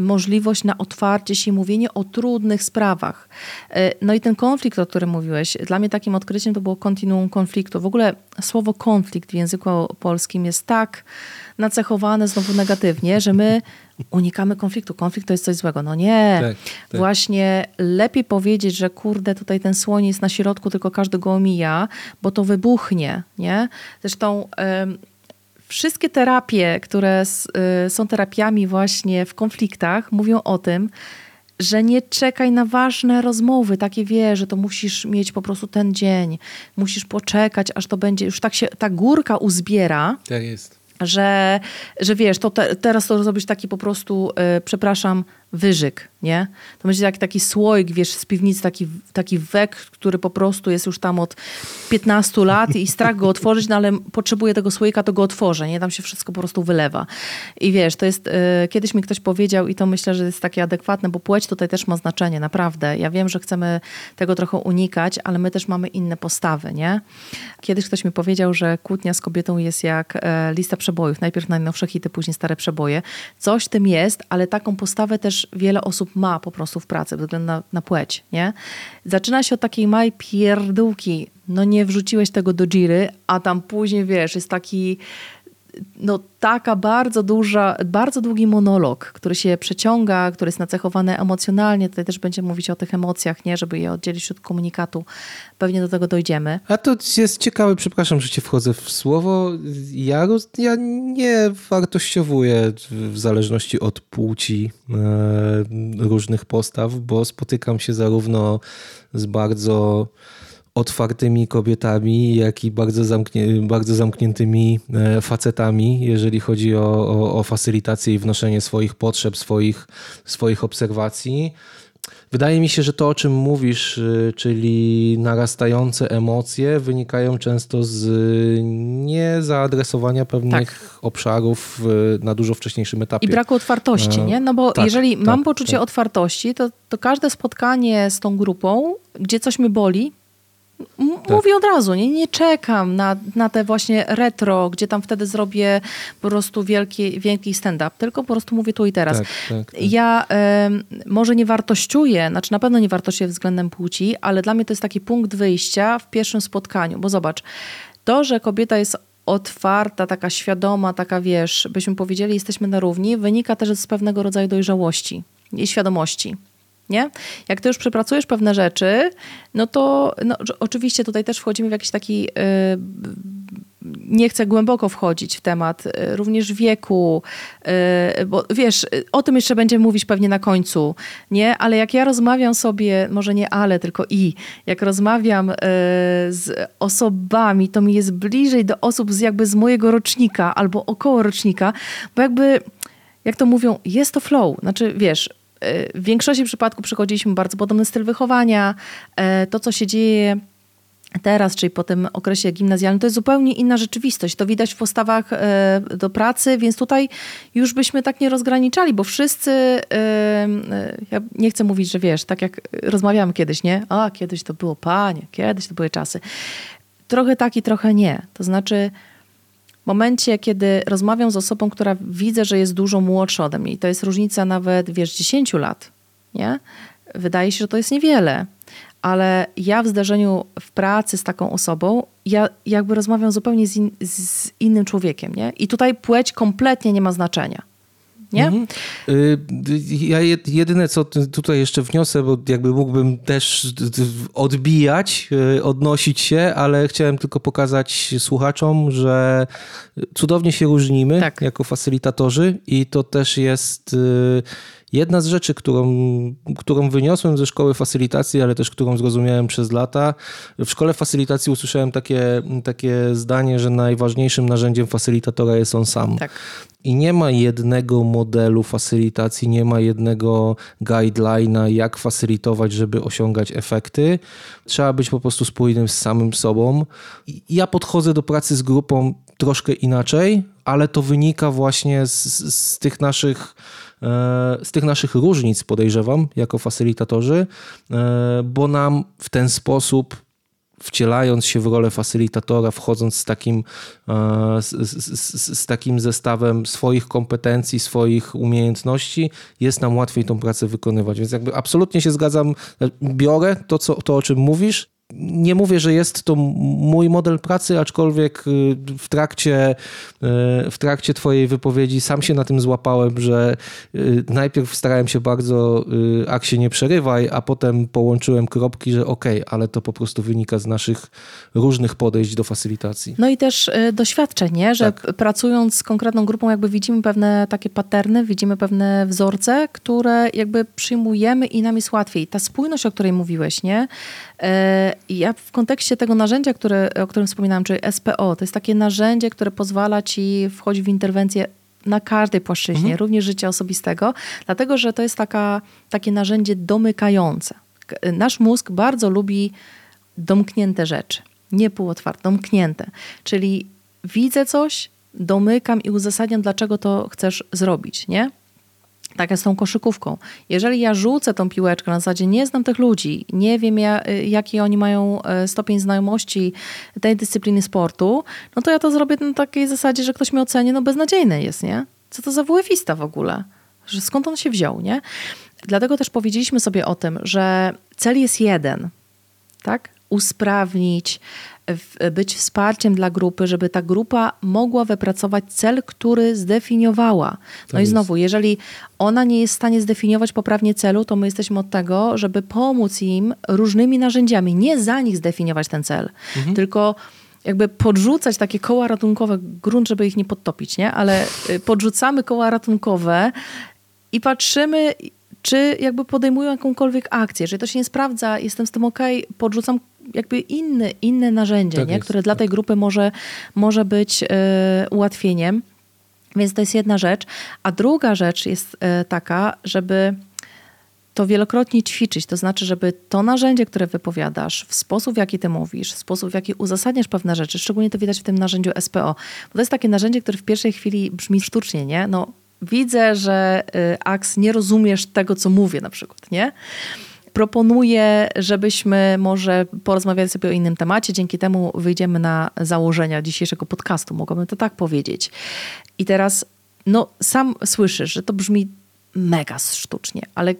możliwość na otwarcie się i mówienie o trudnych sprawach. E, no i ten konflikt, o którym mówiłeś, dla mnie takim odkryciem to było kontinuum konfliktu. W ogóle słowo konflikt w języku polskim jest tak nacechowane znowu negatywnie, że my unikamy konfliktu. Konflikt to jest coś złego. No nie. Tak, tak. Właśnie lepiej powiedzieć, że kurde, tutaj ten słoń jest na środku, tylko każdy go omija, bo to wybuchnie, nie? Zresztą wszystkie terapie, które y, są terapiami właśnie w konfliktach, mówią o tym, że nie czekaj na ważne rozmowy, takie wie, że to musisz mieć po prostu ten dzień, musisz poczekać, aż to będzie, już tak się ta górka uzbiera. Tak jest. Że, że wiesz, to te, teraz to zrobisz taki po prostu, yy, przepraszam, wyżyk, nie? To będzie taki, taki słoik, wiesz, z piwnicy, taki, taki wek, który po prostu jest już tam od 15 lat i strach go otworzyć, no ale potrzebuje tego słoika, to go otworzę, nie? Tam się wszystko po prostu wylewa. I wiesz, to jest, y, kiedyś mi ktoś powiedział i to myślę, że jest takie adekwatne, bo płeć tutaj też ma znaczenie, naprawdę. Ja wiem, że chcemy tego trochę unikać, ale my też mamy inne postawy, nie? Kiedyś ktoś mi powiedział, że kłótnia z kobietą jest jak e, lista przebojów. Najpierw najnowsze hity, później stare przeboje. Coś tym jest, ale taką postawę też wiele osób ma po prostu w pracy, ze względu na, na płeć, nie? Zaczyna się od takiej małej pierdółki, no nie wrzuciłeś tego do giry, a tam później, wiesz, jest taki no, taka bardzo duża, bardzo długi monolog, który się przeciąga, który jest nacechowany emocjonalnie. Tutaj też będziemy mówić o tych emocjach, nie, żeby je oddzielić od komunikatu. Pewnie do tego dojdziemy. A to jest ciekawe, przepraszam, że cię wchodzę w słowo. Ja, ja nie wartościowuję w zależności od płci e, różnych postaw, bo spotykam się zarówno z bardzo otwartymi kobietami, jak i bardzo, zamknię, bardzo zamkniętymi e, facetami, jeżeli chodzi o, o, o facylitację i wnoszenie swoich potrzeb, swoich, swoich obserwacji. Wydaje mi się, że to, o czym mówisz, e, czyli narastające emocje, wynikają często z niezaadresowania pewnych tak. obszarów na dużo wcześniejszym etapie. I braku otwartości, nie? No bo tak, jeżeli tak, mam poczucie tak. otwartości, to, to każde spotkanie z tą grupą, gdzie coś mi boli, tak. Mówię od razu, nie, nie czekam na, na te właśnie retro, gdzie tam wtedy zrobię po prostu wielki, wielki stand-up, tylko po prostu mówię tu i teraz. Tak, tak, tak. ja y, może nie wartościuję, znaczy na pewno nie wartościuję względem płci, ale dla mnie to jest taki punkt wyjścia w pierwszym spotkaniu, bo zobacz, to, że kobieta jest otwarta, taka świadoma, taka wiesz, byśmy powiedzieli, jesteśmy na równi, wynika też z pewnego rodzaju dojrzałości i świadomości nie? Jak ty już przepracujesz pewne rzeczy, no to no, oczywiście tutaj też wchodzimy w jakiś taki, yy, nie chcę głęboko wchodzić w temat yy, również wieku, yy, bo wiesz, o tym jeszcze będziemy mówić pewnie na końcu, nie? Ale jak ja rozmawiam sobie, może nie ale, tylko i, jak rozmawiam y, z osobami, to mi jest bliżej do osób z jakby z mojego rocznika albo około rocznika, bo jakby jak to mówią, jest to flow. Znaczy, wiesz, w większości przypadków przechodziliśmy bardzo podobny styl wychowania. E, to, co się dzieje teraz, czyli po tym okresie gimnazjalnym, to jest zupełnie inna rzeczywistość. To widać w postawach e, do pracy, więc tutaj już byśmy tak nie rozgraniczali, bo wszyscy, e, ja nie chcę mówić, że wiesz, tak jak rozmawiamy kiedyś, nie? A, kiedyś to było panie, kiedyś to były czasy. Trochę tak i trochę nie. To znaczy momencie, kiedy rozmawiam z osobą, która widzę, że jest dużo młodsza ode mnie i to jest różnica nawet, wiesz, 10 lat, nie? Wydaje się, że to jest niewiele, ale ja w zdarzeniu w pracy z taką osobą, ja jakby rozmawiam zupełnie z, in, z innym człowiekiem, nie? I tutaj płeć kompletnie nie ma znaczenia nie? Mhm. Y, ja jedyne, co tutaj jeszcze wniosę, bo jakby mógłbym też odbijać, y, odnosić się, ale chciałem tylko pokazać słuchaczom, że cudownie się różnimy tak. jako facylitatorzy i to też jest y, Jedna z rzeczy, którą, którą wyniosłem ze szkoły facylitacji, ale też którą zrozumiałem przez lata, w szkole facylitacji usłyszałem takie, takie zdanie, że najważniejszym narzędziem facylitatora jest on sam. Tak. I nie ma jednego modelu facylitacji, nie ma jednego guideline'a, jak facylitować, żeby osiągać efekty. Trzeba być po prostu spójnym z samym sobą. I ja podchodzę do pracy z grupą troszkę inaczej, ale to wynika właśnie z, z tych naszych z tych naszych różnic, podejrzewam, jako facylitatorzy, e, bo nam w ten sposób wcielając się w rolę facylitatora, wchodząc z takim, e, z, z, z, takim zestawem swoich kompetencji, swoich umiejętności, jest nam łatwiej tą pracę wykonywać. Więc jakby absolutnie się zgadzam, biorę to, co, to o czym mówisz, nie mówię, że jest to mój model pracy, aczkolwiek y, w trakcie, y, w trakcie Twojej wypowiedzi sam się na tym złapałem, że y, najpierw starałem się bardzo, ak się nie przerywaj, a potem połączyłem kropki, że okej, okay, ale to po prostu wynika z naszych różnych podejść do facylitacji. No i też doświadczeń, nie? że tak. pracując z konkretną grupą, jakby widzimy pewne takie paterny, widzimy pewne wzorce, które jakby przyjmujemy i nam jest łatwiej. Ta spójność, o której mówiłeś, nie? Ja w kontekście tego narzędzia, które, o którym wspominałam, czyli SPO, to jest takie narzędzie, które pozwala ci wchodzić w interwencję na każdej płaszczyźnie, mhm. również życia osobistego, dlatego że to jest taka, takie narzędzie domykające. Nasz mózg bardzo lubi domknięte rzeczy, nie półotwarte, domknięte. Czyli widzę coś, domykam i uzasadniam, dlaczego to chcesz zrobić, nie? Tak z tą koszykówką. Jeżeli ja rzucę tą piłeczkę na zasadzie nie znam tych ludzi, nie wiem ja, jaki oni mają e, stopień znajomości tej dyscypliny sportu, no to ja to zrobię na takiej zasadzie, że ktoś mnie oceni, no beznadziejny jest, nie? Co to za WF-ista w ogóle? Że skąd on się wziął, nie? Dlatego też powiedzieliśmy sobie o tym, że cel jest jeden, tak? Usprawnić, być wsparciem dla grupy, żeby ta grupa mogła wypracować cel, który zdefiniowała. No tak i znowu, jeżeli ona nie jest w stanie zdefiniować poprawnie celu, to my jesteśmy od tego, żeby pomóc im różnymi narzędziami, nie za nich zdefiniować ten cel, mhm. tylko jakby podrzucać takie koła ratunkowe, grunt, żeby ich nie podtopić, nie? Ale y, podrzucamy koła ratunkowe i patrzymy, czy jakby podejmują jakąkolwiek akcję. Jeżeli to się nie sprawdza, jestem z tym ok, podrzucam jakby inne, inne narzędzie, tak nie? które dla tej grupy może, może być y, ułatwieniem. Więc to jest jedna rzecz. A druga rzecz jest y, taka, żeby to wielokrotnie ćwiczyć. To znaczy, żeby to narzędzie, które wypowiadasz, w sposób, w jaki ty mówisz, w sposób, w jaki uzasadniasz pewne rzeczy, szczególnie to widać w tym narzędziu SPO, bo to jest takie narzędzie, które w pierwszej chwili brzmi sztucznie, nie? No, widzę, że y, Aks nie rozumiesz tego, co mówię na przykład, nie? Proponuję, żebyśmy może porozmawiali sobie o innym temacie. Dzięki temu wyjdziemy na założenia dzisiejszego podcastu, mogłabym to tak powiedzieć. I teraz, no, sam słyszysz, że to brzmi mega sztucznie, ale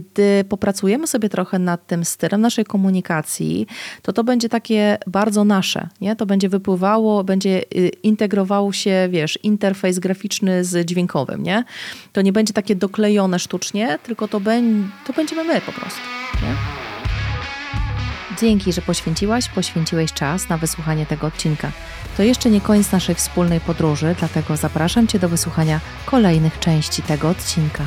gdy popracujemy sobie trochę nad tym stylem naszej komunikacji, to to będzie takie bardzo nasze, nie? To będzie wypływało, będzie y, integrował się, wiesz, interfejs graficzny z dźwiękowym, nie? To nie będzie takie doklejone sztucznie, tylko to, ben, to będziemy my po prostu, nie? Dzięki, że poświęciłaś, poświęciłeś czas na wysłuchanie tego odcinka. To jeszcze nie koniec naszej wspólnej podróży, dlatego zapraszam Cię do wysłuchania kolejnych części tego odcinka.